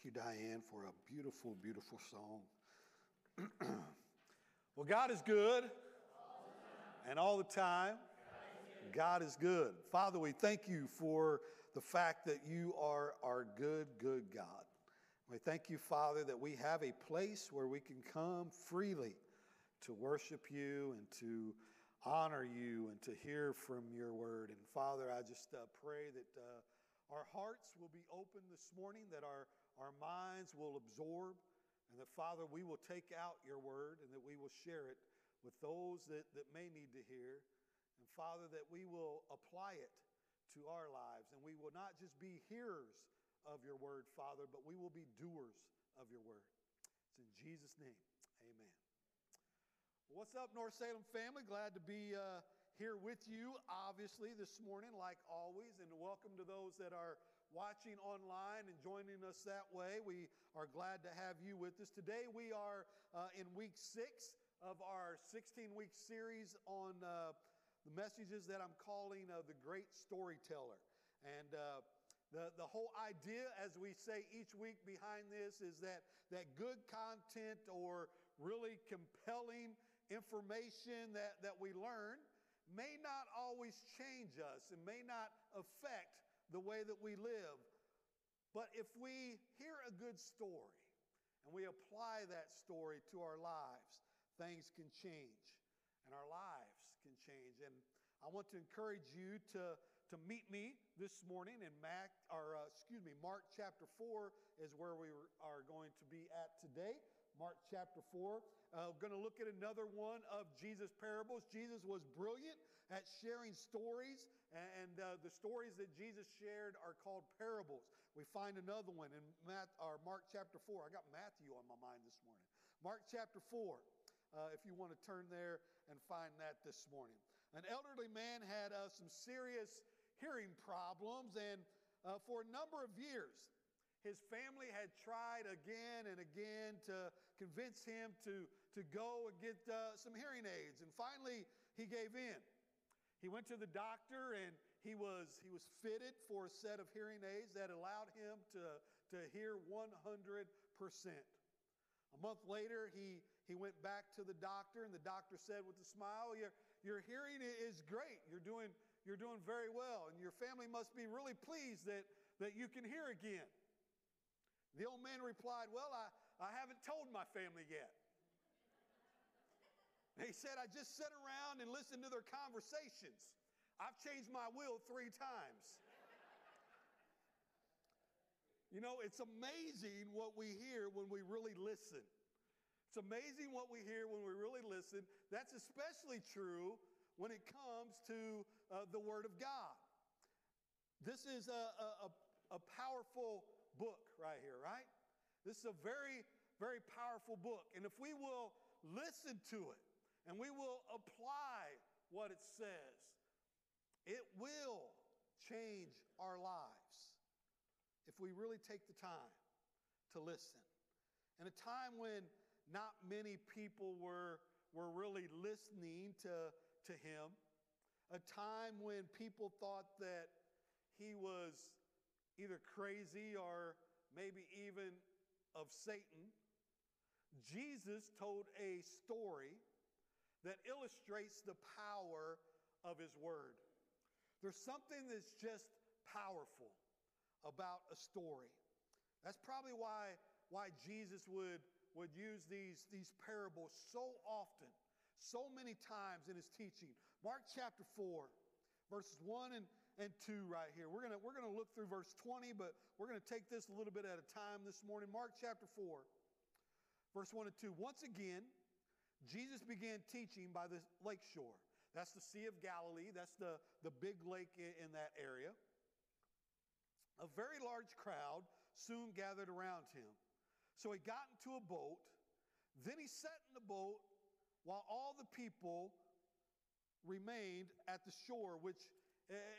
Thank you, Diane, for a beautiful, beautiful song. well, God is good, and all the time, God is good. Father, we thank you for the fact that you are our good, good God. We thank you, Father, that we have a place where we can come freely to worship you and to honor you and to hear from your word. And Father, I just uh, pray that uh, our hearts will be open this morning, that our, our minds will absorb, and that, Father, we will take out your word and that we will share it with those that, that may need to hear. And Father, that we will apply it to our lives and we will not just be hearers of your word, Father, but we will be doers of your word. It's in Jesus' name. Amen. What's up, North Salem family? Glad to be uh, here with you, obviously, this morning, like always. And welcome to those that are watching online and joining us that way. We are glad to have you with us. Today, we are uh, in week six of our 16 week series on uh, the messages that I'm calling uh, the Great Storyteller. And uh, the, the whole idea, as we say each week behind this, is that, that good content or really compelling information that, that we learn may not always change us and may not affect the way that we live. But if we hear a good story and we apply that story to our lives, things can change and our lives can change. And I want to encourage you to, to meet me this morning in Mac, or, uh, excuse me, Mark chapter 4 is where we are going to be at today. Mark chapter 4. Uh, going to look at another one of Jesus' parables. Jesus was brilliant at sharing stories, and uh, the stories that Jesus shared are called parables. We find another one in Matt, or Mark chapter 4. I got Matthew on my mind this morning. Mark chapter 4. Uh, if you want to turn there and find that this morning. An elderly man had uh, some serious hearing problems, and uh, for a number of years, his family had tried again and again to convince him to, to go and get uh, some hearing aids. And finally, he gave in. He went to the doctor and he was, he was fitted for a set of hearing aids that allowed him to, to hear 100%. A month later, he, he went back to the doctor, and the doctor said with a smile, Your, your hearing is great. You're doing, you're doing very well, and your family must be really pleased that, that you can hear again. The old man replied, Well, I, I haven't told my family yet. He said, I just sit around and listen to their conversations. I've changed my will three times. you know, it's amazing what we hear when we really listen. It's amazing what we hear when we really listen. That's especially true when it comes to uh, the Word of God. This is a, a, a powerful book right here, right? This is a very, very powerful book. And if we will listen to it and we will apply what it says, it will change our lives if we really take the time to listen. In a time when not many people were, were really listening to, to him, a time when people thought that he was either crazy or maybe even of Satan, Jesus told a story that illustrates the power of his word. There's something that's just powerful about a story. That's probably why, why Jesus would, would use these, these parables so often, so many times in his teaching. Mark chapter 4, verses 1 and, and 2 right here. We're going we're to look through verse 20, but we're going to take this a little bit at a time this morning. Mark chapter 4, verse 1 and 2. Once again, Jesus began teaching by the lake shore. That's the Sea of Galilee, that's the, the big lake in, that area. A very large crowd soon gathered around him. So he got into a boat. Then he sat in the boat while all the people remained at the shore, which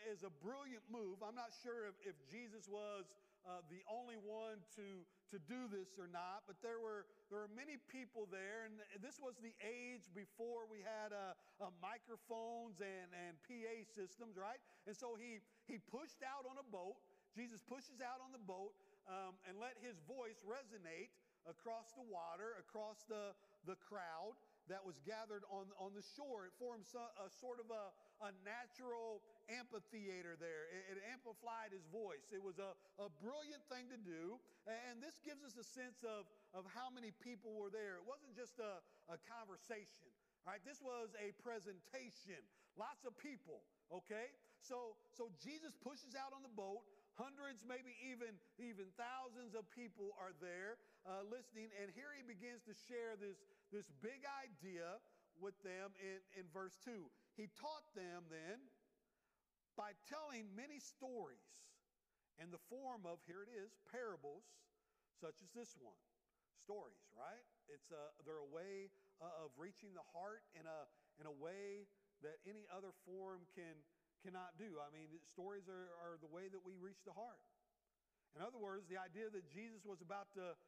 is a brilliant move. I'm not sure if, if Jesus was uh, the only one to, to do this or not, but there were, there were many people there, and this was the age before we had uh, uh, microphones and, and PA systems, right? And so he, he pushed out on a boat. Jesus pushes out on the boat. um, and let his voice resonate across the water, across the, the crowd that was gathered on, on the shore. It formed so, a sort of a, a natural amphitheater there. It, it amplified his voice. It was a, a brilliant thing to do. And this gives us a sense of, of how many people were there. It wasn't just a, a conversation, right? This was a presentation. Lots of people, okay? So, so Jesus pushes out on the boat. Hundreds, maybe even, even thousands of people are there uh, listening. And here he begins to share this, this big idea with them in, in verse 2. He taught them then by telling many stories in the form of, here it is, parables, such as this one. Stories, right? It's a, they're a way uh, of reaching the heart in a, in a way that any other form can, cannot do. I mean, stories are, are the way that we reach the heart. In other words, the idea that Jesus was about to,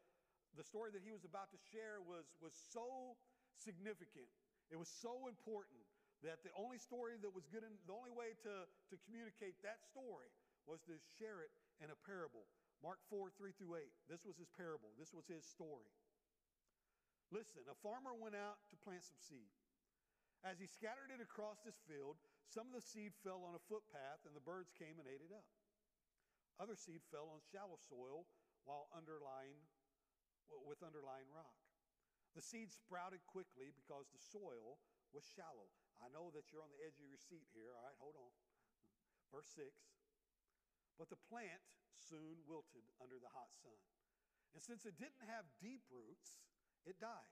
the story that he was about to share was, was so significant. It was so important that the only story that was good, in, the only way to, to communicate that story was to share it in a parable. Mark 4, 3 through 8. This was his parable, this was his story. Listen, a farmer went out to plant some seed. As he scattered it across this field, some of the seed fell on a footpath and the birds came and ate it up. Other seed fell on shallow soil while underlying, with underlying rock. The seed sprouted quickly because the soil was shallow. I know that you're on the edge of your seat here. All right, hold on. Verse 6. But the plant soon wilted under the hot sun. And since it didn't have deep roots, it died.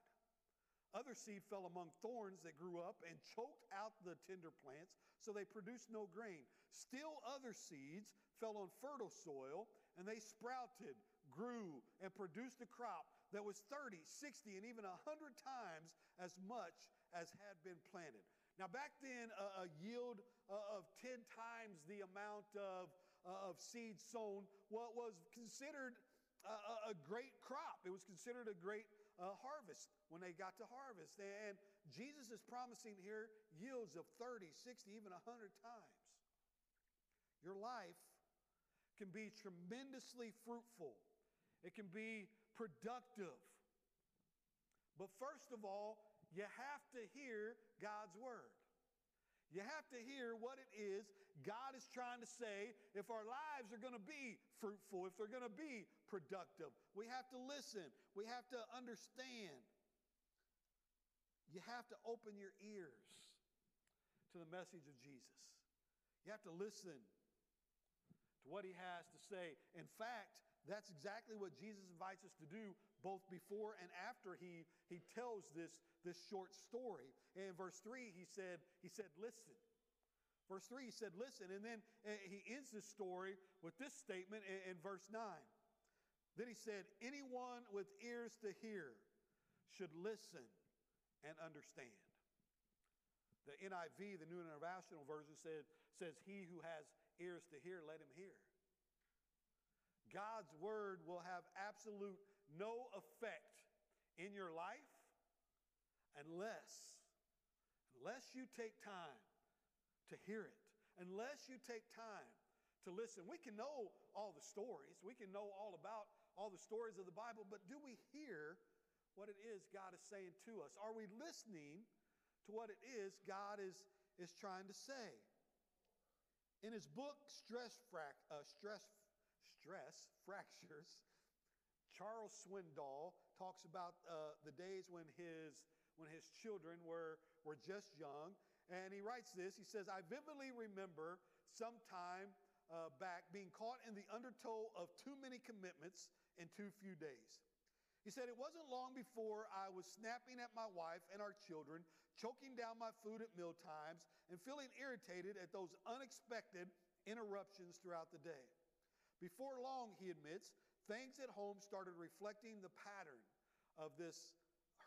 Other seed fell among thorns that grew up and choked out the tender plants, so they produced no grain. Still, other seeds fell on fertile soil, and they sprouted, grew, and produced a crop that was 30, 60, and even 100 times as much as had been planted. Now, back then, a, a yield uh, of 10 times the amount of, uh, of seed sown what was considered a, a, great crop. It was considered a great uh, harvest when they got to harvest. And Jesus is promising here yields of 30, 60, even 100 times. Your life can be tremendously fruitful, it can be productive. But first of all, you have to hear God's word. You have to hear what it is God is trying to say if our lives are going to be fruitful, if they're going to be productive. We have to listen, we have to understand. You have to open your ears to the message of Jesus. You have to listen to what he has to say. In fact, that's exactly what Jesus invites us to do both before and after he, he tells this, this short story. in verse 3, he said, he said, listen. Verse 3, he said, listen. And then uh, he ends this story with this statement in, in verse 9. Then he said, anyone with ears to hear should listen and understand. The NIV, the New International Version, said, says, He who has ears to hear, let him hear. God's word will have absolute no effect in your life unless unless you take time to hear it. Unless you take time to listen. We can know all the stories. We can know all about all the stories of the bible but do we hear what it is god is saying to us? Are we listening to what it is god is is trying to say? In his book stress, uh, stress stress fractures. Charles Swindoll talks about uh, the days when his, when his children were, were just young. And he writes this He says, I vividly remember sometime uh, back being caught in the undertow of too many commitments in too few days. He said, It wasn't long before I was snapping at my wife and our children, choking down my food at meal times, and feeling irritated at those unexpected interruptions throughout the day. Before long, he admits, things at home started reflecting the pattern of this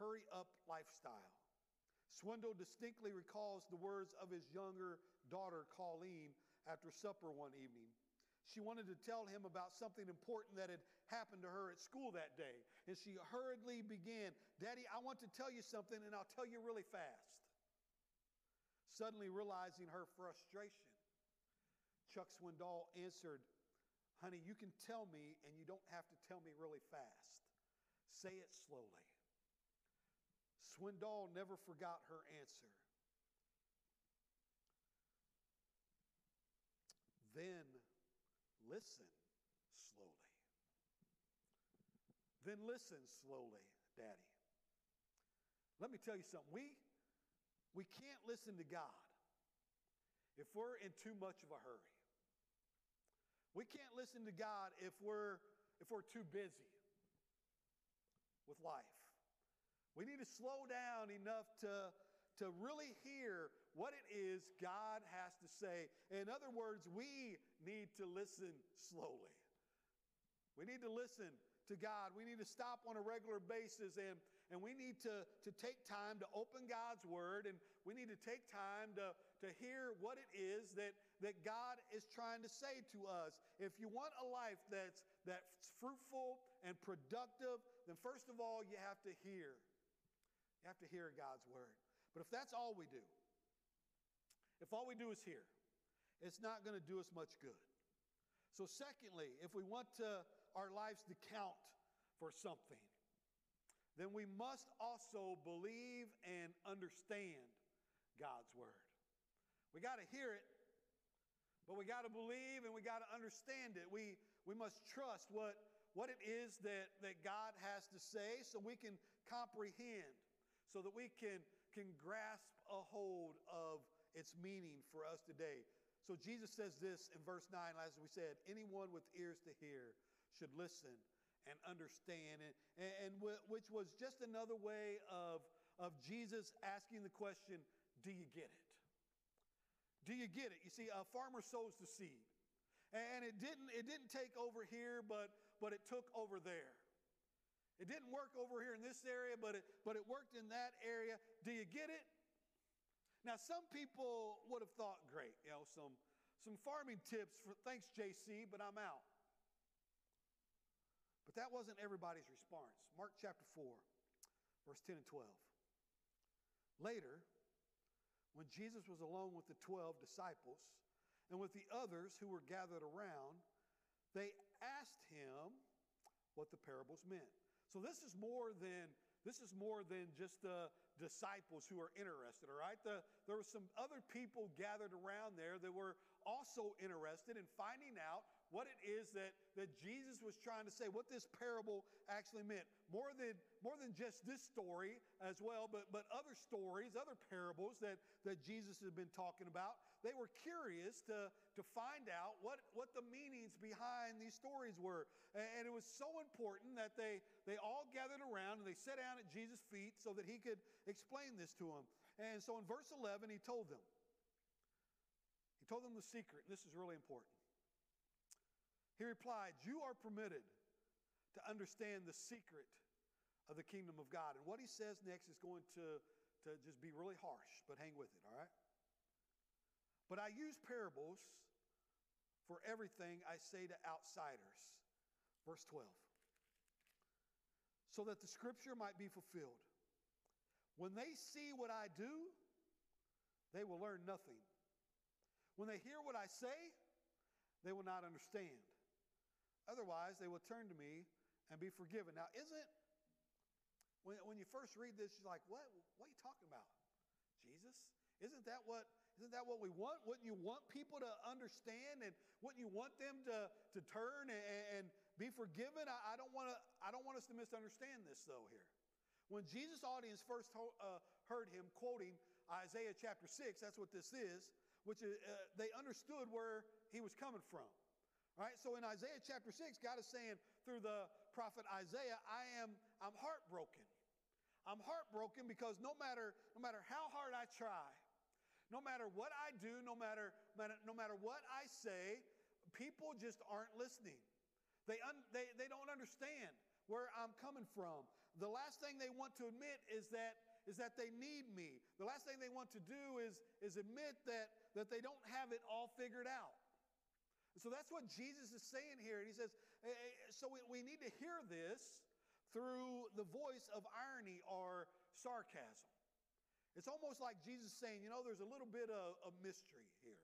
hurry up lifestyle. Swindoll distinctly recalls the words of his younger daughter, Colleen, after supper one evening. She wanted to tell him about something important that had happened to her at school that day. And she hurriedly began, Daddy, I want to tell you something, and I'll tell you really fast. Suddenly realizing her frustration, Chuck Swindoll answered, honey, you can tell me and you don't have to tell me really fast. Say it slowly. Swindoll never forgot her answer. Then listen slowly. Then listen slowly, Daddy. Let me tell you something. We, we can't listen to God if we're in too much of a hurry. We can't listen to God if we're, if we're too busy with life. We need to slow down enough to, to really hear what it is God has to say. In other words, we need to listen slowly. We need to listen to God. We need to stop on a regular basis and, and we need to, to take time to open God's Word and we need to take time to, to hear what it is that, that God is trying to say to us. If you want a life that's, that's fruitful and productive, then first of all, you have to hear. You have to hear God's Word. But if that's all we do, if all we do is hear, it's not going to do us much good. So, secondly, if we want to, our lives to count for something, then we must also believe and understand God's Word. We got to hear it, but we got to believe and we got to understand it. We, we must trust what, what it is that, that God has to say so we can comprehend, so that we can, can grasp a hold of its meaning for us today. So Jesus says this in verse 9, as we said, anyone with ears to hear should listen and understand it, and, and which was just another way of, of Jesus asking the question, Do you get it? Do you get it? You see, a farmer sows the seed. And it didn't, it didn't take over here, but, but it took over there. It didn't work over here in this area, but it, but it worked in that area. Do you get it? Now, some people would have thought, great, you know, some, some farming tips for thanks, JC, but I'm out. But that wasn't everybody's response. Mark chapter 4, verse 10 and 12. Later, when Jesus was alone with the 12 disciples and with the others who were gathered around, they asked him what the parables meant. So this is more than this is more than just the disciples who are interested, all right? The, there were some other people gathered around there that were also interested in finding out what it is that, that Jesus was trying to say, what this parable actually meant. More than, more than just this story as well, but, but other stories, other parables that, that Jesus has been talking about. They were curious to, to find out what, what the meanings behind these stories were. And it was so important that they, they all gathered around and they sat down at Jesus' feet so that he could explain this to them. And so in verse 11, he told them, he told them the secret. This is really important. He replied, You are permitted to understand the secret of the kingdom of God. And what he says next is going to, to just be really harsh, but hang with it, all right? But I use parables for everything I say to outsiders. Verse 12. So that the scripture might be fulfilled. When they see what I do, they will learn nothing. When they hear what I say, they will not understand. Otherwise, they will turn to me and be forgiven. Now, isn't, when, when you first read this, you're like, what? What are you talking about? Jesus? Isn't that what, isn't that what we want? Wouldn't you want people to understand and wouldn't you want them to, to turn and, and be forgiven? I, I, don't want to, I don't want us to misunderstand this, though, here. When Jesus' audience first ho- uh, heard him quoting Isaiah chapter 6, that's what this is, which is, uh, they understood where he was coming from. All right, so in Isaiah chapter 6, God is saying through the prophet Isaiah, I am I'm heartbroken. I'm heartbroken because no matter no matter how hard I try, no matter what I do, no matter, no matter what I say, people just aren't listening. They, un, they, they don't understand where I'm coming from. The last thing they want to admit is that, is that they need me. The last thing they want to do is, is admit that, that they don't have it all figured out. So that's what Jesus is saying here. And he says, eh, eh, so we, need to hear this through the voice of irony or sarcasm. It's almost like Jesus saying, you know, there's a little bit of, of mystery here.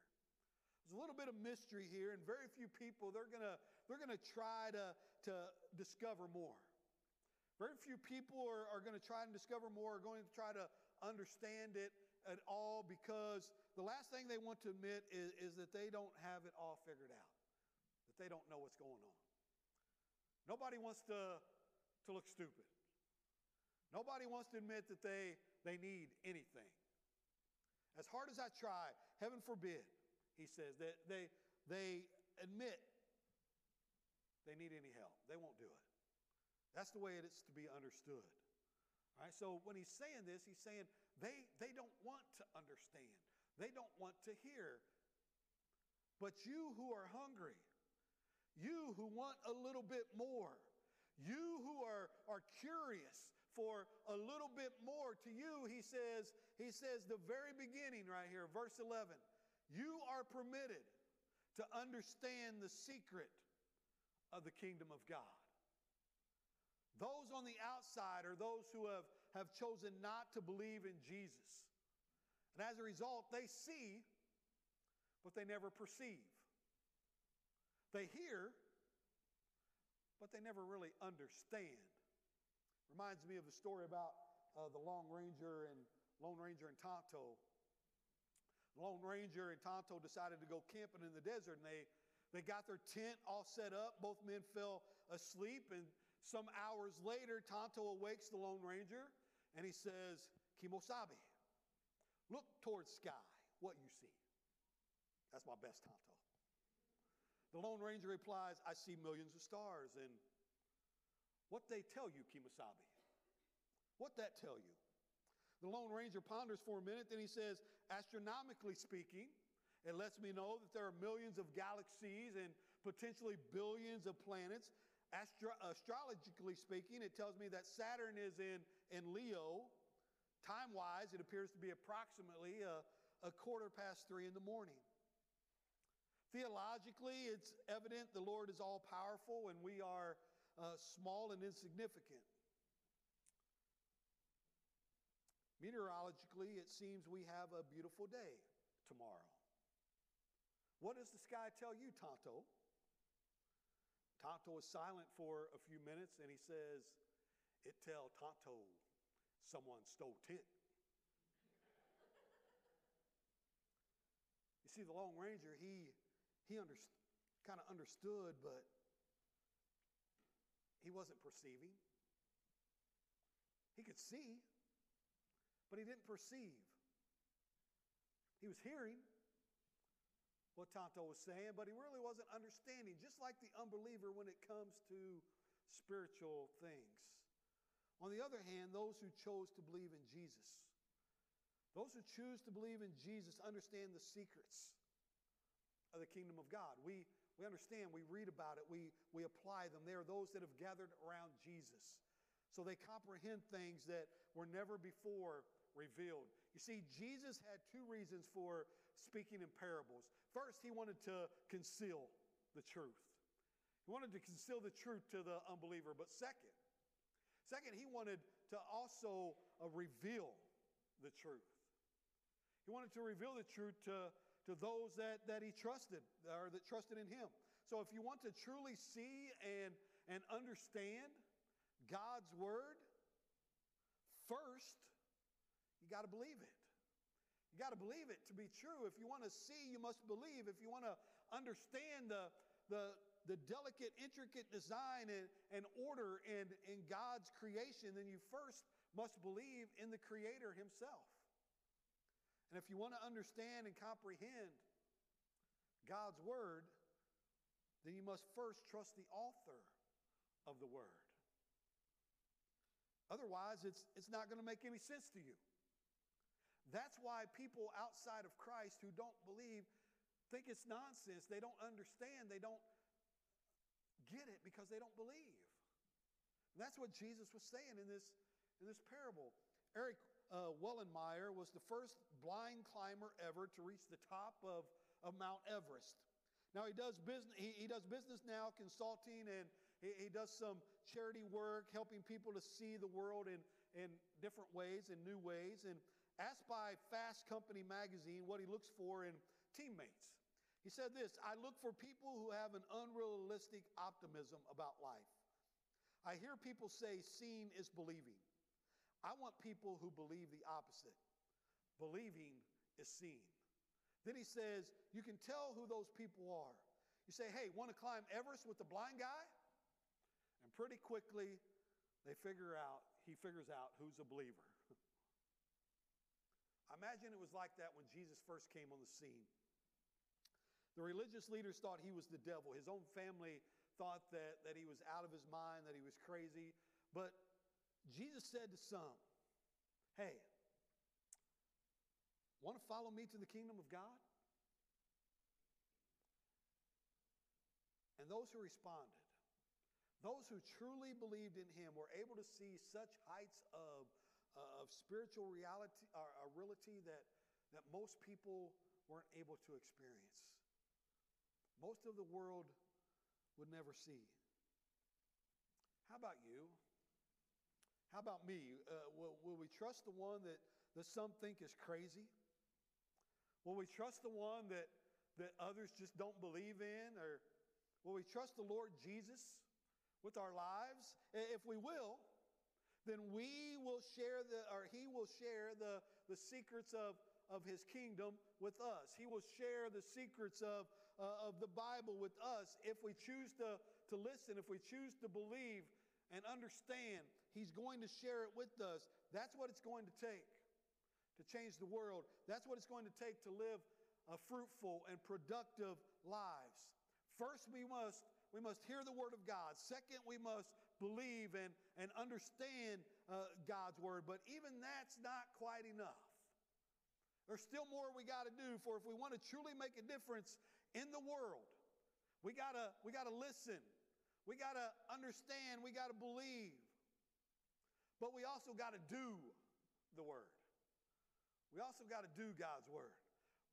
There's a little bit of mystery here, and very few people, they're gonna, they're to try to, to discover more. Very few people are, are to try and discover more, are going to try to understand it at all because the last thing they want to admit is, is that they don't have it all figured out, that they don't know what's going on. Nobody wants to, to look stupid. Nobody wants to admit that they, they need anything. As hard as I try, heaven forbid, he says, that they, they admit they need any help. They won't do it. That's the way it is to be understood. All right, so when he's saying this, he's saying they, they don't want to understand, they don't want to hear. But you who are hungry, you who want a little bit more, you who are, are curious for a little bit more to you, he says, he says the very beginning right here, verse 11, you are permitted to understand the secret of the kingdom of God. Those on the outside are those who have, have chosen not to believe in Jesus. And as a result, they see, but they never perceive. They hear, but they never really understand. Reminds me of the story about uh, the Long Ranger and Lone Ranger and Tonto. Lone Ranger and Tonto decided to go camping in the desert, and they they got their tent all set up. Both men fell asleep, and some hours later, Tonto awakes the Lone Ranger and he says, Kimosabe, look towards sky, what you see. That's my best Tonto. The Lone Ranger replies, I see millions of stars. And what they tell you, Kimosabe? What that tell you? The Lone Ranger ponders for a minute, then he says, astronomically speaking, it lets me know that there are millions of galaxies and potentially billions of planets Astro- astrologically speaking, it tells me that Saturn is in, in Leo. Time wise, it appears to be approximately a, a quarter past three in the morning. Theologically, it's evident the Lord is all powerful and we are uh, small and insignificant. Meteorologically, it seems we have a beautiful day tomorrow. What does the sky tell you, Tonto? Tonto is silent for a few minutes and he says, It tell Tonto someone stole tit. you see, the Lone Ranger, he, he under, kind of understood, but he wasn't perceiving. He could see, but he didn't perceive. He was hearing, what Tonto was saying, but he really wasn't understanding, just like the unbeliever when it comes to spiritual things. On the other hand, those who chose to believe in Jesus, those who choose to believe in Jesus understand the secrets of the kingdom of God. We, we understand, we read about it, we, we apply them. They are those that have gathered around Jesus. So they comprehend things that were never before revealed. You see, Jesus had two reasons for speaking in parables. First, he wanted to conceal the truth. He wanted to conceal the truth to the unbeliever. But second, second, he wanted to also uh, reveal the truth. He wanted to reveal the truth to, to those that, that he trusted or that trusted in him. So if you want to truly see and, and understand God's word, first, you got to believe it. You got to believe it to be true. If you want to see, you must believe. If you want to understand the, the, the delicate, intricate design and, and order in, in God's creation, then you first must believe in the Creator Himself. And if you want to understand and comprehend God's Word, then you must first trust the author of the Word. Otherwise, it's, it's not going to make any sense to you. That's why people outside of Christ who don't believe think it's nonsense. They don't understand. They don't get it because they don't believe. And that's what Jesus was saying in this, in this parable. Eric uh, Weihenmayer was the first blind climber ever to reach the top of, of Mount Everest. Now he does business. He, he does business now, consulting, and he, he, does some charity work, helping people to see the world in, in different ways, in new ways. And Asked by Fast Company magazine what he looks for in teammates, He said this I look for people who have an unrealistic optimism about life. I hear people say seeing is believing. I want people who believe the opposite. Believing is seeing. Then he says, You can tell who those people are. You say, Hey, want to climb Everest with the blind guy? And pretty quickly, they figure out, he figures out who's a believer. I imagine it was like that when Jesus first came on the scene. The religious leaders thought he was the devil. His own family thought that, that he was out of his mind, that he was crazy. But Jesus said to some, Hey, want to follow me to the kingdom of God? And those who responded, those who truly believed in him, were able to see such heights of, of spiritual reality uh, reality that, that most people weren't able to experience. Most of the world would never see. How about you? How about me? Uh, will, will we trust the one that, that some think is crazy? Will we trust the one that, that others just don't believe in? Or will we trust the Lord Jesus with our lives? If we will, then we will share the, or he will share the, the secrets of, of his kingdom with us. He will share the secrets of, uh, of the Bible with us if we choose to, to listen, if we choose to believe and understand. He's going to share it with us. That's what it's going to take to change the world. That's what it's going to take to live a fruitful and productive lives. First, we must, we must hear the word of God. Second, we must believe and, and understand uh, God's word. But even that's not quite enough. There's still more we got to do for if we want to truly make a difference in the world. We got to we got to listen. We got to understand, we got to believe. But we also got to do the word. We also got to do God's word.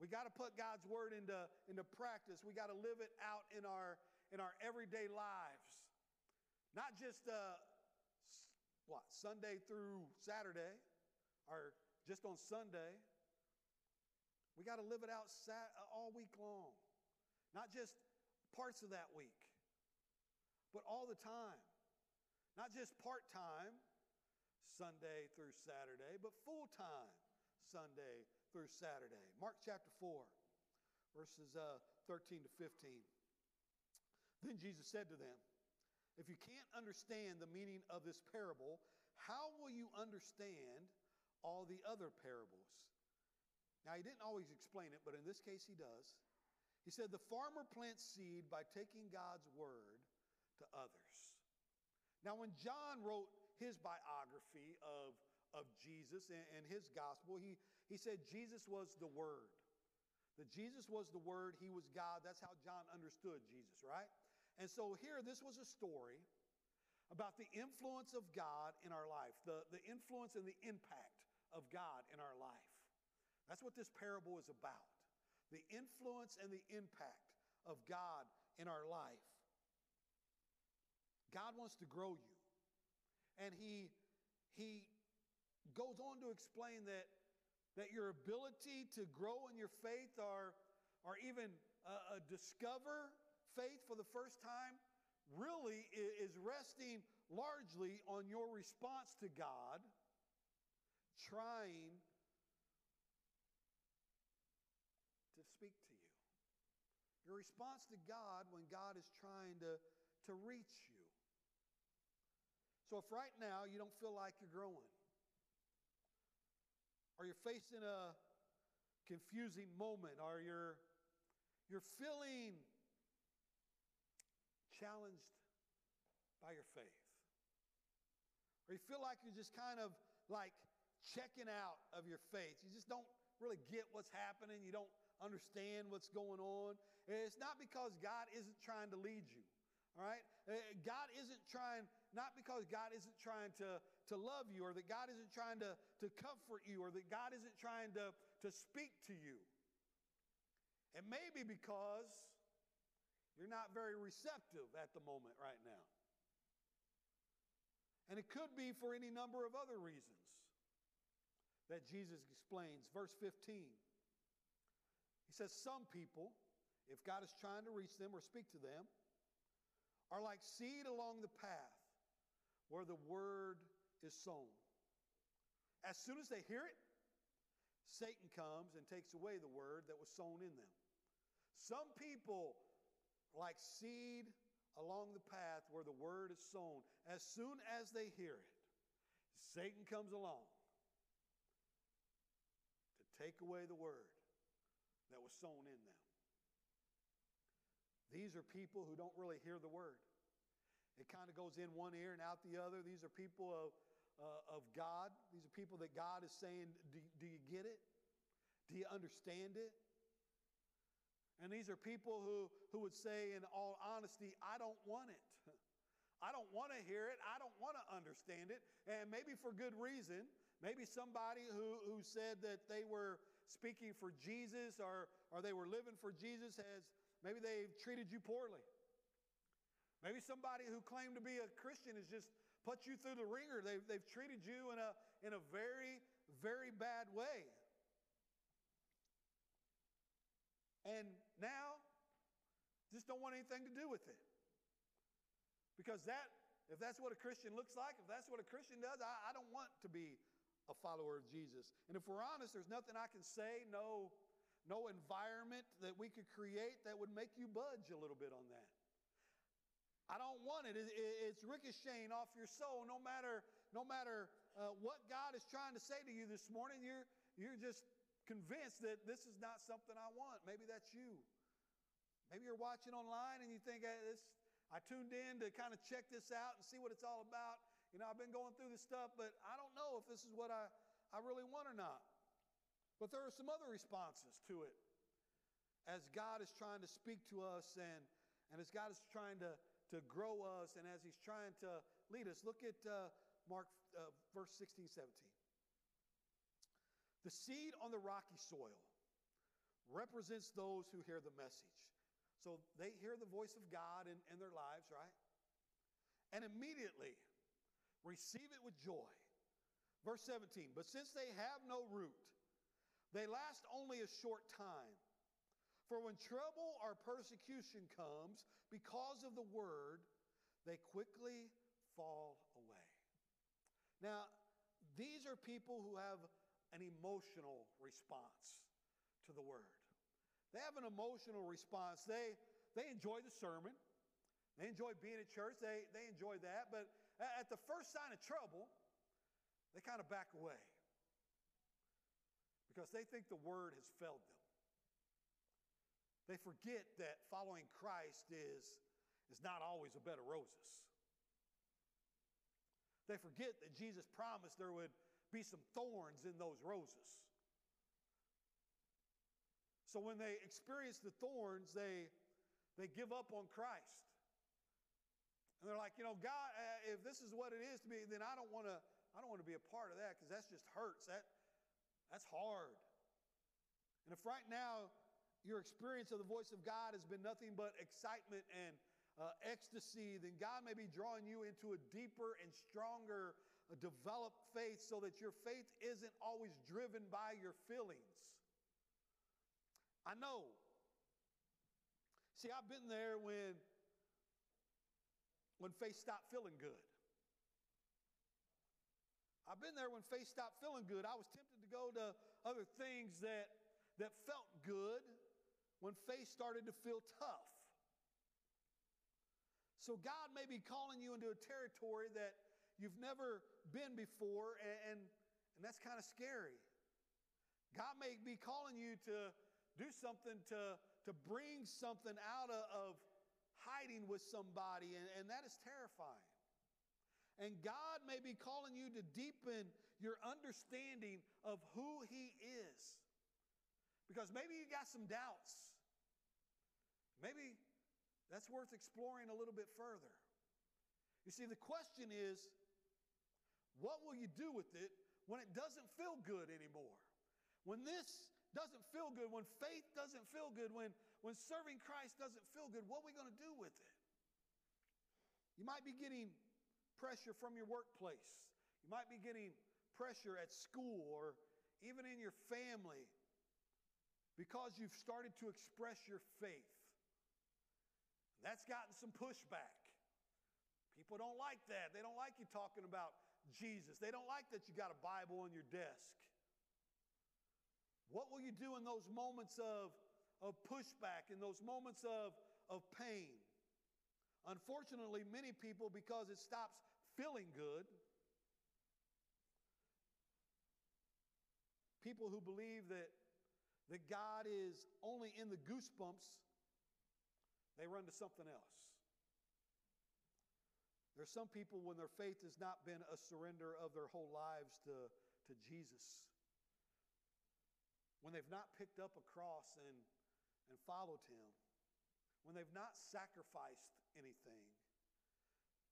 We got to put God's word into, into practice. We got to live it out in our, in our everyday lives. Not just uh, what, Sunday through Saturday or just on Sunday. We got to live it out sat, all week long. Not just parts of that week, but all the time. Not just part time, Sunday through Saturday, but full time Sunday through Saturday. Mark chapter 4, verses uh, 13 to 15. Then Jesus said to them, If you can't understand the meaning of this parable, how will you understand all the other parables? Now, he didn't always explain it, but in this case, he does. He said, The farmer plants seed by taking God's word to others. Now, when John wrote his biography of of Jesus and his gospel, he, he said Jesus was the Word. That Jesus was the Word, He was God. That's how John understood Jesus, right? And so here, this was a story about the influence of God in our life, the, the influence and the impact of God in our life. That's what this parable is about the influence and the impact of God in our life. God wants to grow you. And He, he goes on to explain that, that your ability to grow in your faith or, or even uh, discover faith for the first time really is resting largely on your response to God trying to speak to you. Your response to God when God is trying to, to reach you. So if right now you don't feel like you're growing, or you're facing a confusing moment, or you're, you're feeling challenged by your faith, or you feel like you're just kind of like checking out of your faith. You just don't really get what's happening, you don't understand what's going on. It's not because God isn't trying to lead you. All right? Uh, God isn't trying, not because God isn't trying to, to love you or that God isn't trying to, to comfort you or that God isn't trying to, to speak to you. It may be because you're not very receptive at the moment right now. And it could be for any number of other reasons that Jesus explains. Verse 15. He says, Some people, if God is trying to reach them or speak to them, are like seed along the path where the word is sown. As soon as they hear it, Satan comes and takes away the word that was sown in them. Some people, like seed along the path where the word is sown, as soon as they hear it, Satan comes along to take away the word that was sown in them. These are people who don't really hear the word. It kind of goes in one ear and out the other. These are people of, uh, of God. These are people that God is saying, do, do you get it? Do you understand it? And these are people who, who would say, in all honesty, I don't want it. I don't want to hear it. I don't want to understand it. And maybe for good reason. Maybe somebody who, who said that they were speaking for Jesus or, or they were living for Jesus has, maybe they've treated you poorly. Maybe somebody who claimed to be a Christian has just put you through the ringer. They've, they've treated you in a, in a very, very bad way. And now, just don't want anything to do with it. Because that, if that's what a Christian looks like, if that's what a Christian does, I, I don't want to be a follower of Jesus. And if we're honest, there's nothing I can say, no, no environment that we could create that would make you budge a little bit on that. I don't want it. It's ricocheting off your soul. No matter, no matter uh, what God is trying to say to you this morning, you're, you're just convinced that this is not something I want. Maybe that's you. Maybe you're watching online and you think, hey, this, I tuned in to kind of check this out and see what it's all about. You know, I've been going through this stuff, but I don't know if this is what I, I really want or not. But there are some other responses to it as God is trying to speak to us and, and as God is trying to, to grow us and as He's trying to lead us. Look at uh, Mark uh, verse 16, 17. The seed on the rocky soil represents those who hear the message. So they hear the voice of God in, in their lives, right? And immediately receive it with joy. Verse 17, but since they have no root, they last only a short time. For when trouble or persecution comes because of the word, they quickly fall away. Now, these are people who have an emotional response to the word. They have an emotional response. They, they enjoy the sermon, they enjoy being at church, they, they enjoy that. But at the first sign of trouble, they kind of back away because they think the word has failed them. They forget that following Christ is, is not always a bed of roses. They forget that Jesus promised there would be some thorns in those roses. So when they experience the thorns, they, they give up on Christ. And they're like, you know, God, uh, if this is what it is to me, then I don't want to. I don't want to be a part of that because that just hurts. That that's hard. And if right now your experience of the voice of God has been nothing but excitement and uh, ecstasy, then God may be drawing you into a deeper and stronger, developed faith so that your faith isn't always driven by your feelings. I know. See, I've been there when, when faith stopped feeling good. I've been there when faith stopped feeling good. I was tempted to go to other things that, that felt good when faith started to feel tough. So God may be calling you into a territory that you've never been before, and, and, and that's kind of scary. God may be calling you to do something to, to bring something out of, of hiding with somebody, and, and that is terrifying. And God may be calling you to deepen your understanding of who He is. Because maybe you got some doubts. Maybe that's worth exploring a little bit further. You see, the question is what will you do with it when it doesn't feel good anymore? When this doesn't feel good, when faith doesn't feel good, when, when serving Christ doesn't feel good, what are we going to do with it? You might be getting pressure from your workplace. You might be getting pressure at school or even in your family. because you've started to express your faith. That's gotten some pushback. People don't like that. They don't like you talking about Jesus. They don't like that you got a Bible on your desk. What will you do in those moments of, of pushback, in those moments of, of pain? Unfortunately, many people, because it stops feeling good, people who believe that, that God is only in the goosebumps, they run to something else. There are some people when their faith has not been a surrender of their whole lives to, to Jesus, when they've not picked up a cross and, and followed Him, when they've not sacrificed anything,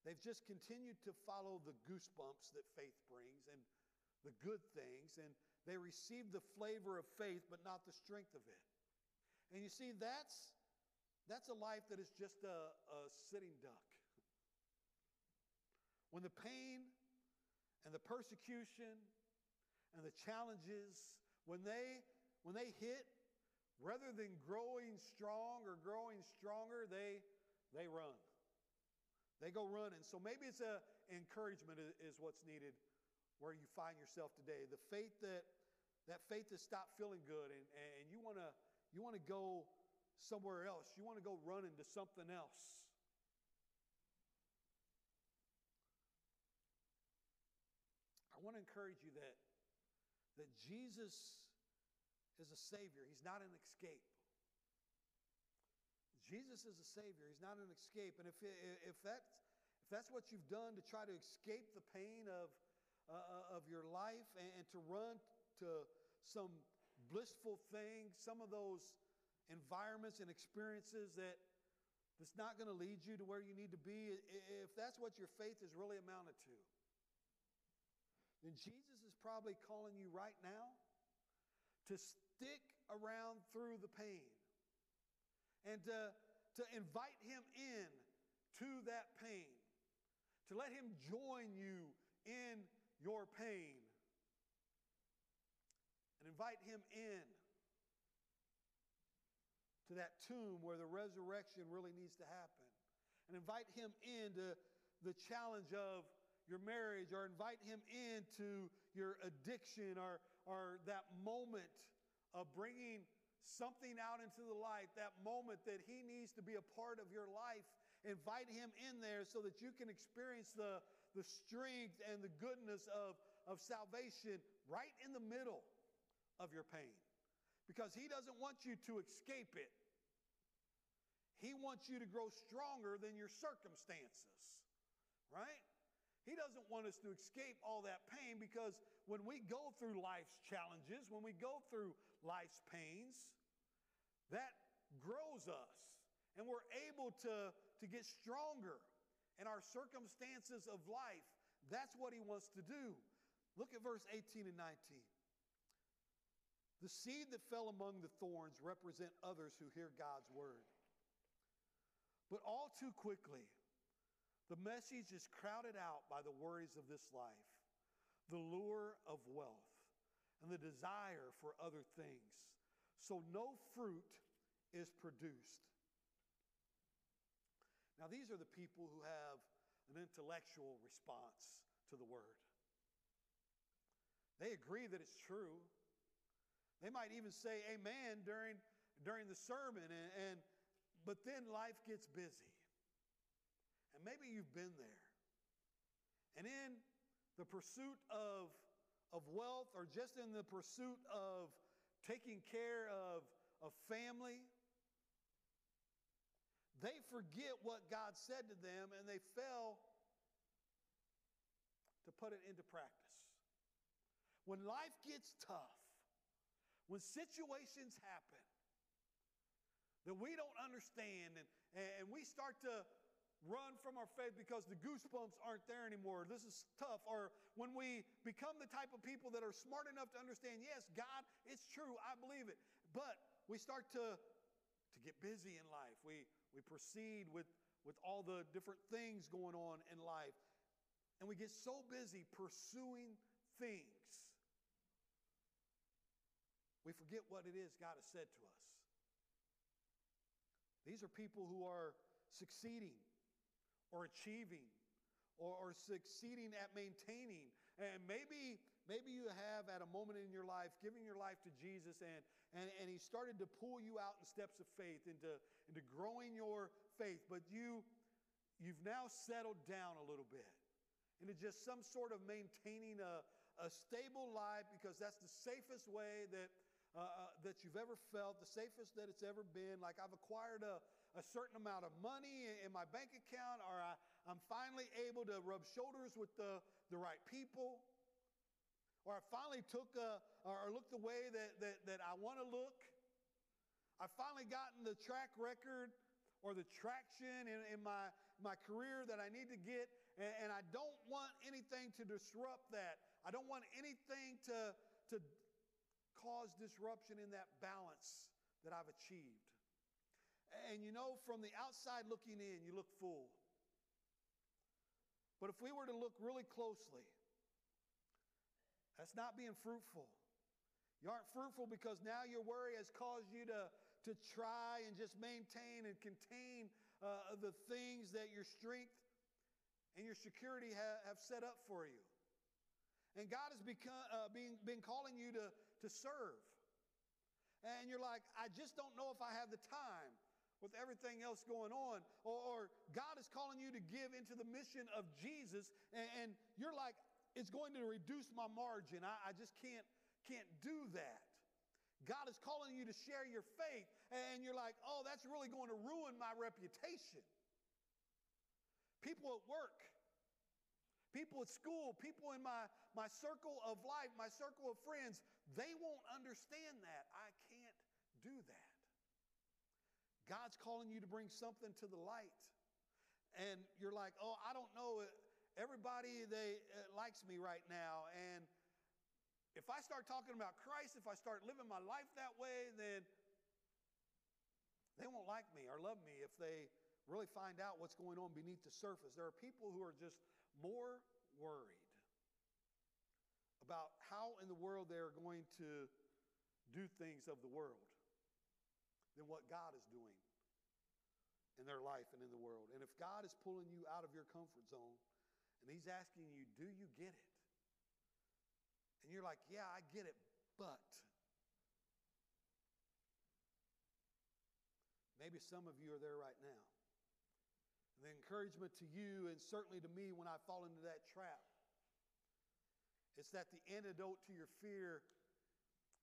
they've just continued to follow the goosebumps that faith brings and the good things, and they receive the flavor of faith, but not the strength of it. And you see, that's, that's a life that is just a, a sitting duck. When the pain and the persecution and the challenges, when they, when they hit, rather than growing strong or growing stronger, they, they run. They go running. So maybe it's a encouragement is what's needed where you find yourself today. The faith that that faith has stopped feeling good and, and you want to you want to go somewhere else. You want to go run into something else. I want to encourage you that, that Jesus is a Savior. He's not an escape. Jesus is a Savior. He's not an escape. And if, if, that's, if that's what you've done to try to escape the pain of, uh, uh, of your life and, and to run to some blissful things, some of those environments and experiences that that's not going to lead you to where you need to be, if that's what your faith is really amounted to, then Jesus is probably calling you right now to stick around through the pain and to, to invite him in to that pain, to let him join you in your pain, and invite him in to that tomb where the resurrection really needs to happen, and invite him into the challenge of your marriage, or invite him into your addiction, or, or that moment of bringing something out into the light, that moment that He needs to be a part of your life. Invite Him in there so that you can experience the, the strength and the goodness of, of salvation right in the middle of your pain. Because He doesn't want you to escape it, He wants you to grow stronger than your circumstances, right? He doesn't want us to escape all that pain because when we go through life's challenges, when we go through life's pains, that grows us. And we're able to, to get stronger in our circumstances of life. That's what he wants to do. Look at verse 18 and 19. The seed that fell among the thorns represent others who hear God's word. But all too quickly, the message is crowded out by the worries of this life, the lure of wealth, and the desire for other things. So no fruit is produced. Now, these are the people who have an intellectual response to the word. They agree that it's true. They might even say amen during, during the sermon, and, and, but then life gets busy. And maybe you've been there. And in the pursuit of, of wealth or just in the pursuit of taking care of, of family, they forget what God said to them and they fail to put it into practice. When life gets tough, when situations happen that we don't understand and, and we start to run from our faith because the goosebumps aren't there anymore. This is tough. Or when we become the type of people that are smart enough to understand, yes, God, it's true, I believe it. But we start to, to get busy in life. We, we proceed with, with all the different things going on in life. And we get so busy pursuing things we forget what it is God has said to us. These are people who are succeeding or achieving or, or succeeding at maintaining. And maybe, maybe you have at a moment in your life giving your life to Jesus and, and, and he started to pull you out in steps of faith into, into growing your faith, but you, you've now settled down a little bit into just some sort of maintaining a, a stable life because that's the safest way that, uh, uh, that you've ever felt, the safest that it's ever been. Like I've acquired a, a certain amount of money in my bank account, or I, I'm finally able to rub shoulders with the, the right people, or I finally took a, or looked the way that, that, that I want to look. I've finally gotten the track record or the traction in, in my, my career that I need to get, and, and I don't want anything to disrupt that. I don't want anything to, to cause disruption in that balance that I've achieved. And you know, from the outside looking in, you look full. But if we were to look really closely, that's not being fruitful. You aren't fruitful because now your worry has caused you to, to try and just maintain and contain uh, the things that your strength and your security ha- have set up for you. And God has become, uh, been, been calling you to, to serve. And you're like, I just don't know if I have the time with everything else going on. Or, or God is calling you to give into the mission of Jesus, and, and you're like, it's going to reduce my margin. I, I just can't, can't do that. God is calling you to share your faith, and you're like, oh, that's really going to ruin my reputation. People at work, people at school, people in my, my circle of life, my circle of friends, they won't understand that. I can't do that. God's calling you to bring something to the light. And you're like, oh, I don't know. Everybody they uh, likes me right now. And if I start talking about Christ, if I start living my life that way, then they won't like me or love me if they really find out what's going on beneath the surface. There are people who are just more worried about how in the world they're going to do things of the world than what God is doing in their life and in the world. And if God is pulling you out of your comfort zone and He's asking you, Do you get it? And you're like, Yeah, I get it, but. Maybe some of you are there right now. And the encouragement to you, and certainly to me when I fall into that trap, is that the antidote to your fear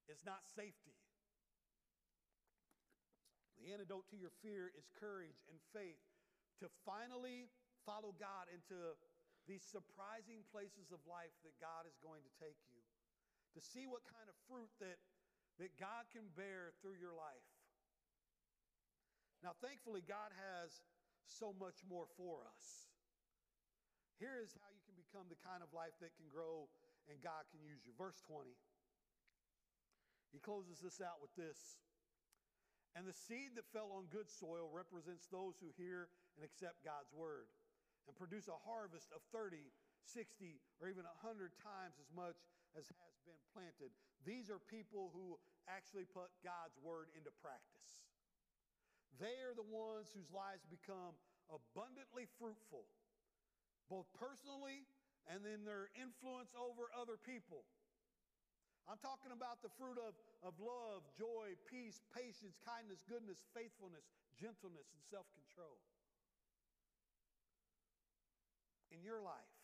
is not safety. The antidote to your fear is courage and faith to finally follow God into these surprising places of life that God is going to take you, to see what kind of fruit that, that God can bear through your life. Now, thankfully, God has so much more for us. Here is how you can become the kind of life that can grow and God can use you. Verse 20. He closes this out with this. And the seed that fell on good soil represents those who hear and accept God's word and produce a harvest of 30, 60, or even 100 times as much as has been planted. These are people who actually put God's word into practice. They are the ones whose lives become abundantly fruitful, both personally and in their influence over other people. I'm talking about the fruit of, of love, joy, peace, patience, kindness, goodness, faithfulness, gentleness, and self control. In your life,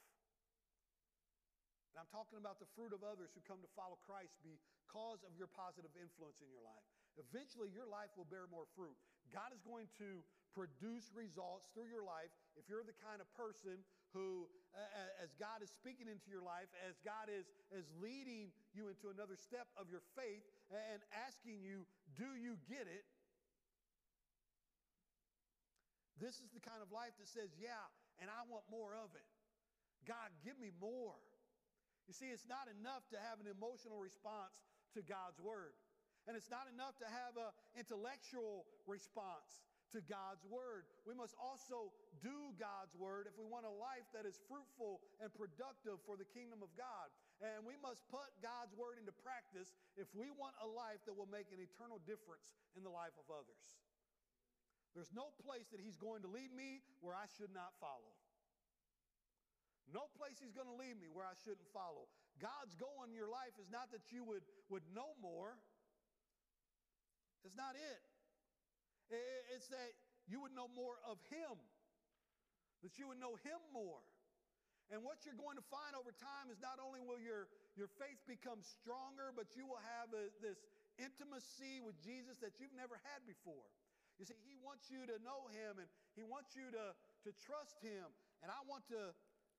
and I'm talking about the fruit of others who come to follow Christ because of your positive influence in your life. Eventually, your life will bear more fruit. God is going to produce results through your life if you're the kind of person who, as God is speaking into your life, as God is, is leading you into another step of your faith and asking you, Do you get it? This is the kind of life that says, Yeah, and I want more of it. God, give me more. You see, it's not enough to have an emotional response to God's word. And it's not enough to have an intellectual response to God's word. We must also do God's word if we want a life that is fruitful and productive for the kingdom of God. And we must put God's word into practice if we want a life that will make an eternal difference in the life of others. There's no place that He's going to lead me where I should not follow. No place He's going to lead me where I shouldn't follow. God's goal in your life is not that you would, would know more, it's not it. It's that you would know more of Him, that you would know Him more. And what you're going to find over time is not only will your, your faith become stronger, but you will have a, this intimacy with Jesus that you've never had before. You see, He wants you to know Him and He wants you to, to trust Him. And I want to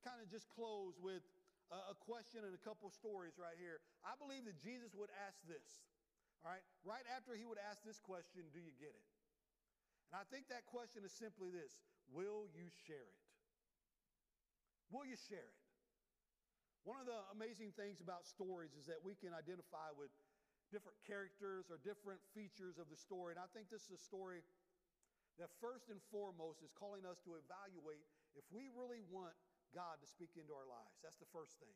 kind of just close with a, a question and a couple stories right here. I believe that Jesus would ask this, all right? Right after He would ask this question, Do you get it? And I think that question is simply this Will you share it? Will you share it? One of the amazing things about stories is that we can identify with different characters or different features of the story. And I think this is a story that first and foremost is calling us to evaluate if we really want God to speak into our lives. That's the first thing.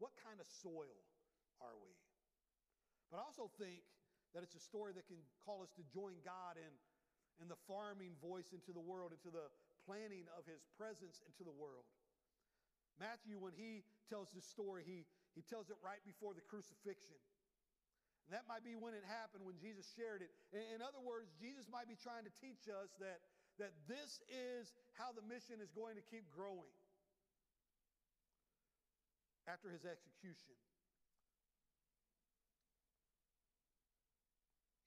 What kind of soil are we? But I also think that it's a story that can call us to join God in, in the farming voice into the world, into the planning of his presence into the world. Matthew, when he tells this story, he, he tells it right before the crucifixion. And that might be when it happened, when Jesus shared it. In other words, Jesus might be trying to teach us that, that this is how the mission is going to keep growing after his execution.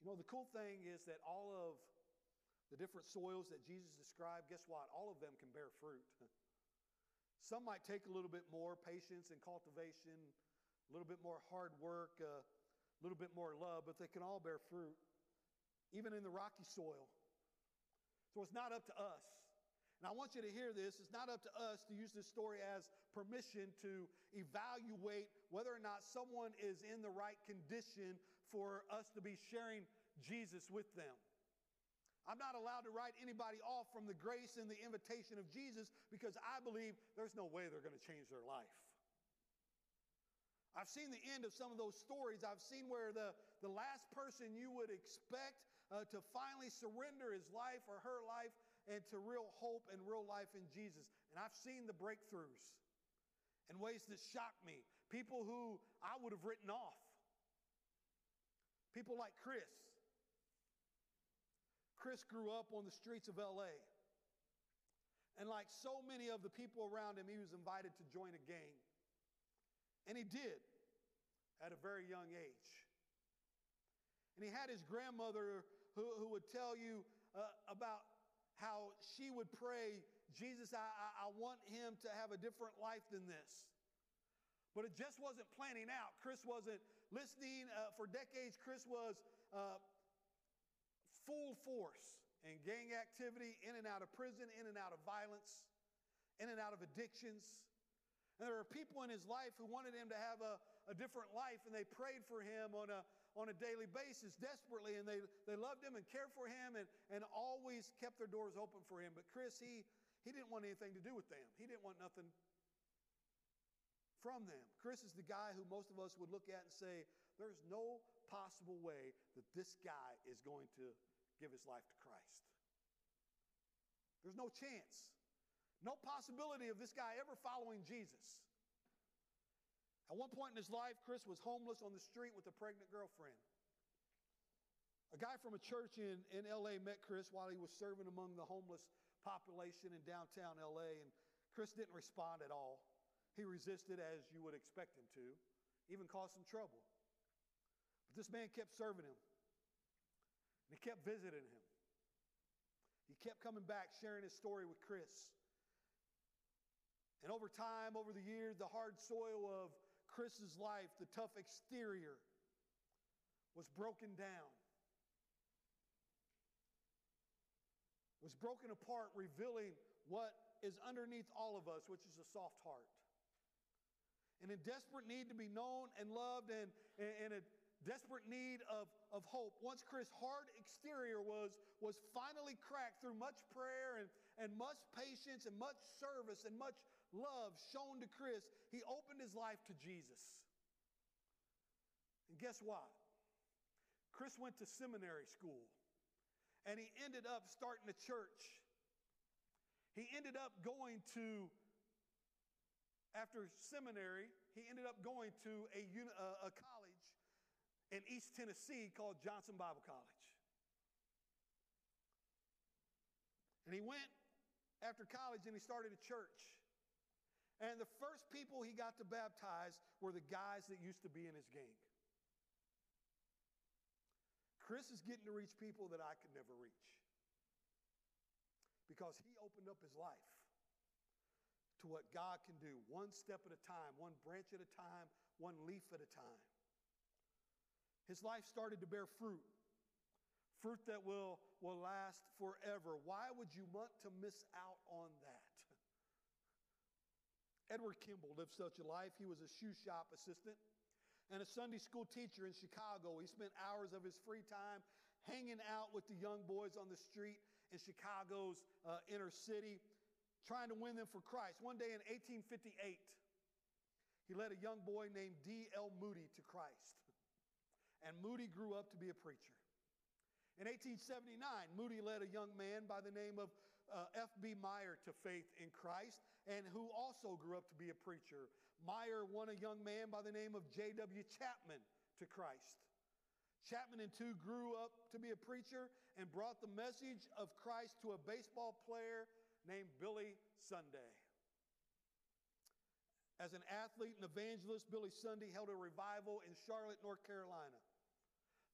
You know, the cool thing is that all of the different soils that Jesus described, guess what? All of them can bear fruit. Some might take a little bit more patience and cultivation, a little bit more hard work. Uh, a little bit more love, but they can all bear fruit, even in the rocky soil. So it's not up to us. And I want you to hear this. It's not up to us to use this story as permission to evaluate whether or not someone is in the right condition for us to be sharing Jesus with them. I'm not allowed to write anybody off from the grace and the invitation of Jesus because I believe there's no way they're going to change their life. I've seen the end of some of those stories. I've seen where the, the last person you would expect uh, to finally surrender his life or her life and to real hope and real life in Jesus. And I've seen the breakthroughs in ways that shock me. People who I would have written off. People like Chris. Chris grew up on the streets of LA. And like so many of the people around him, he was invited to join a gang. And he did at a very young age. And he had his grandmother who, who would tell you uh, about how she would pray, Jesus, I, I, I want him to have a different life than this. But it just wasn't planning out. Chris wasn't listening. Uh, for decades, Chris was uh, full force in gang activity, in and out of prison, in and out of violence, in and out of addictions. And there were people in his life who wanted him to have a, a different life, and they prayed for him on a, on a daily basis desperately, and they, they loved him and cared for him and, and always kept their doors open for him. But Chris, he, he didn't want anything to do with them, he didn't want nothing from them. Chris is the guy who most of us would look at and say, There's no possible way that this guy is going to give his life to Christ. There's no chance. No possibility of this guy ever following Jesus. At one point in his life, Chris was homeless on the street with a pregnant girlfriend. A guy from a church in, in LA met Chris while he was serving among the homeless population in downtown LA, and Chris didn't respond at all. He resisted as you would expect him to, even caused some trouble. But this man kept serving him, and he kept visiting him. He kept coming back, sharing his story with Chris. And over time, over the years, the hard soil of Chris's life, the tough exterior, was broken down, was broken apart, revealing what is underneath all of us, which is a soft heart. And in desperate need to be known and loved and, and, and, desperate need of, of hope. Once Chris' hard exterior was, was finally cracked through much prayer and, and much patience and much service and much love shown to Chris, he opened his life to Jesus. And guess what? Chris went to seminary school and he ended up starting a church. He ended up going to, after seminary, he ended up going to a, a, college in East Tennessee called Johnson Bible College. And he went after college and he started a church. And the first people he got to baptize were the guys that used to be in his gang. Chris is getting to reach people that I could never reach because he opened up his life to what God can do one step at a time, one branch at a time, one leaf at a time. His life started to bear fruit, fruit that will, will last forever. Why would you want to miss out on that? Edward Kimball lived such a life. He was a shoe shop assistant and a Sunday school teacher in Chicago. He spent hours of his free time hanging out with the young boys on the street in Chicago's uh, inner city, trying to win them for Christ. One day in 1858, he led a young boy named D.L. Moody to Christ. And Moody grew up to be a preacher. In 1879, Moody led a young man by the name of uh, F.B. Meyer to faith in Christ, and who also grew up to be a preacher. Meyer won a young man by the name of J.W. Chapman to Christ. Chapman and two grew up to be a preacher and brought the message of Christ to a baseball player named Billy Sunday. As an athlete and evangelist, Billy Sunday held a revival in Charlotte, North Carolina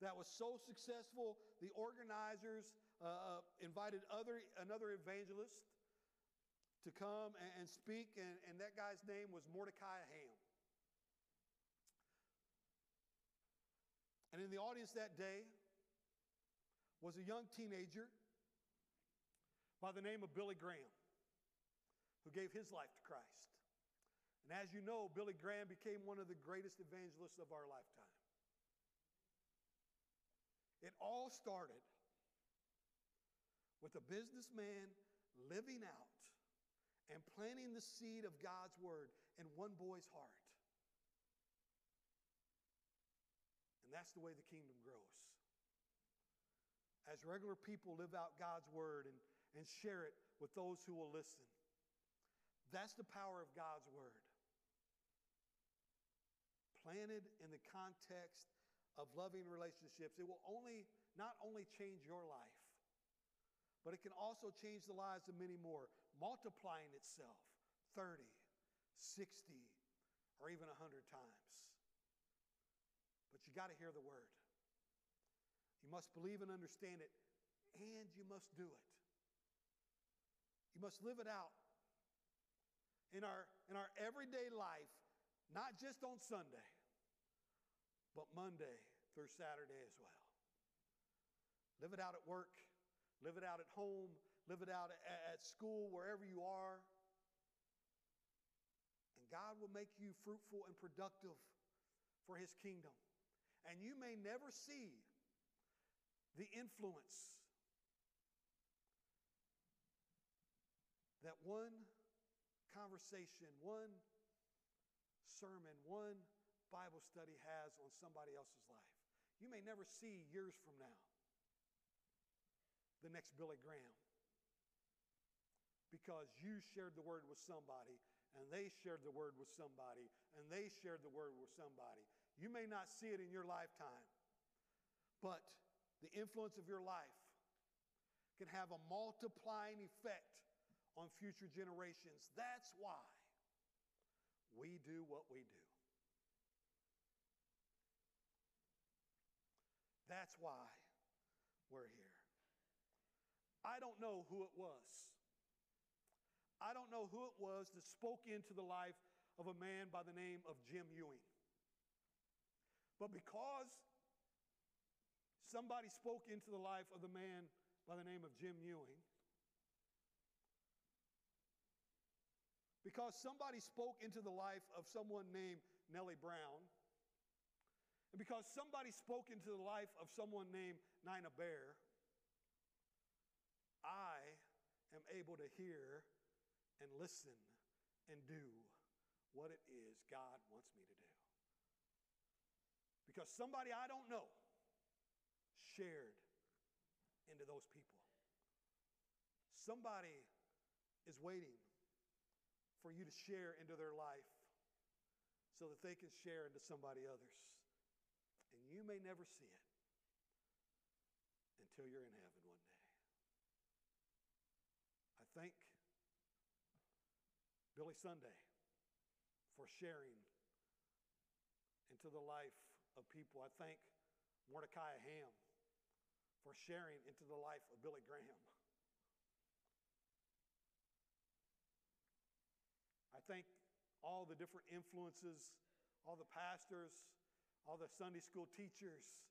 that was so successful, the organizers uh, uh, invited other, another evangelist to come and, and speak, and, and, that guy's name was Mordecai Ham. And in the audience that day was a young teenager by the name of Billy Graham, who gave his life to Christ. And as you know, Billy Graham became one of the greatest evangelists of our lifetime. It all started with a businessman living out and planting the seed of God's word in one boy's heart. And that's the way the kingdom grows. As regular people live out God's word and, and share it with those who will listen. That's the power of God's word. Planted in the context of loving relationships, it will only not only change your life, but it can also change the lives of many more, multiplying itself 30, 60, or even 100 times. But you got to hear the word. You must believe and understand it, and you must do it. You must live it out in our, in our everyday life, not just on Sunday but Monday through Saturday as well. Live it out at work, live it out at home, live it out at school, wherever you are. And God will make you fruitful and productive for His kingdom. And you may never see the influence that one conversation, one sermon, one Bible study has on somebody else's life. You may never see years from now the next Billy Graham because you shared the word with somebody and they shared the word with somebody and they shared the word with somebody. You may not see it in your lifetime, but the influence of your life can have a multiplying effect on future generations. That's why we do what we do. That's why we're here. I don't know who it was. I don't know who it was that spoke into the life of a man by the name of Jim Ewing. But because somebody spoke into the life of the man by the name of Jim Ewing, because somebody spoke into the life of someone named Nellie Brown, And because somebody spoke into the life of someone named Nina Bear, I am able to hear and listen and do what it is God wants me to do. Because somebody I don't know shared into those people. Somebody is waiting for you to share into their life so that they can share into somebody others. You may never see it until you're in heaven one day. I thank Billy Sunday for sharing into the life of people. I thank Mordecai Ham for sharing into the life of Billy Graham. I thank all the different influences, all the pastors, all the Sunday school teachers,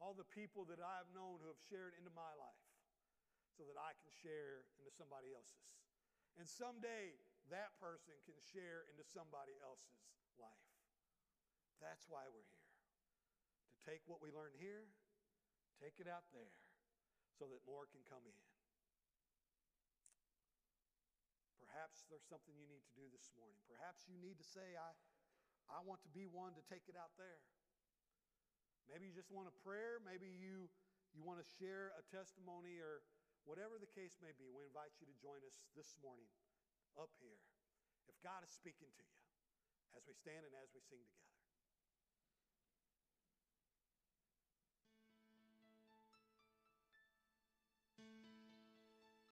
all the people that I have known who have shared into my life so that I can share into somebody else's. And someday that person can share into somebody else's life. That's why we're here. To take what we learn here, take it out there so that more can come in. Perhaps there's something you need to do this morning. Perhaps you need to say, I, I want to be one to take it out there. Maybe you just want a prayer. Maybe you, you want to share a testimony or whatever the case may be. We invite you to join us this morning up here if God is speaking to you as we stand and as we sing together.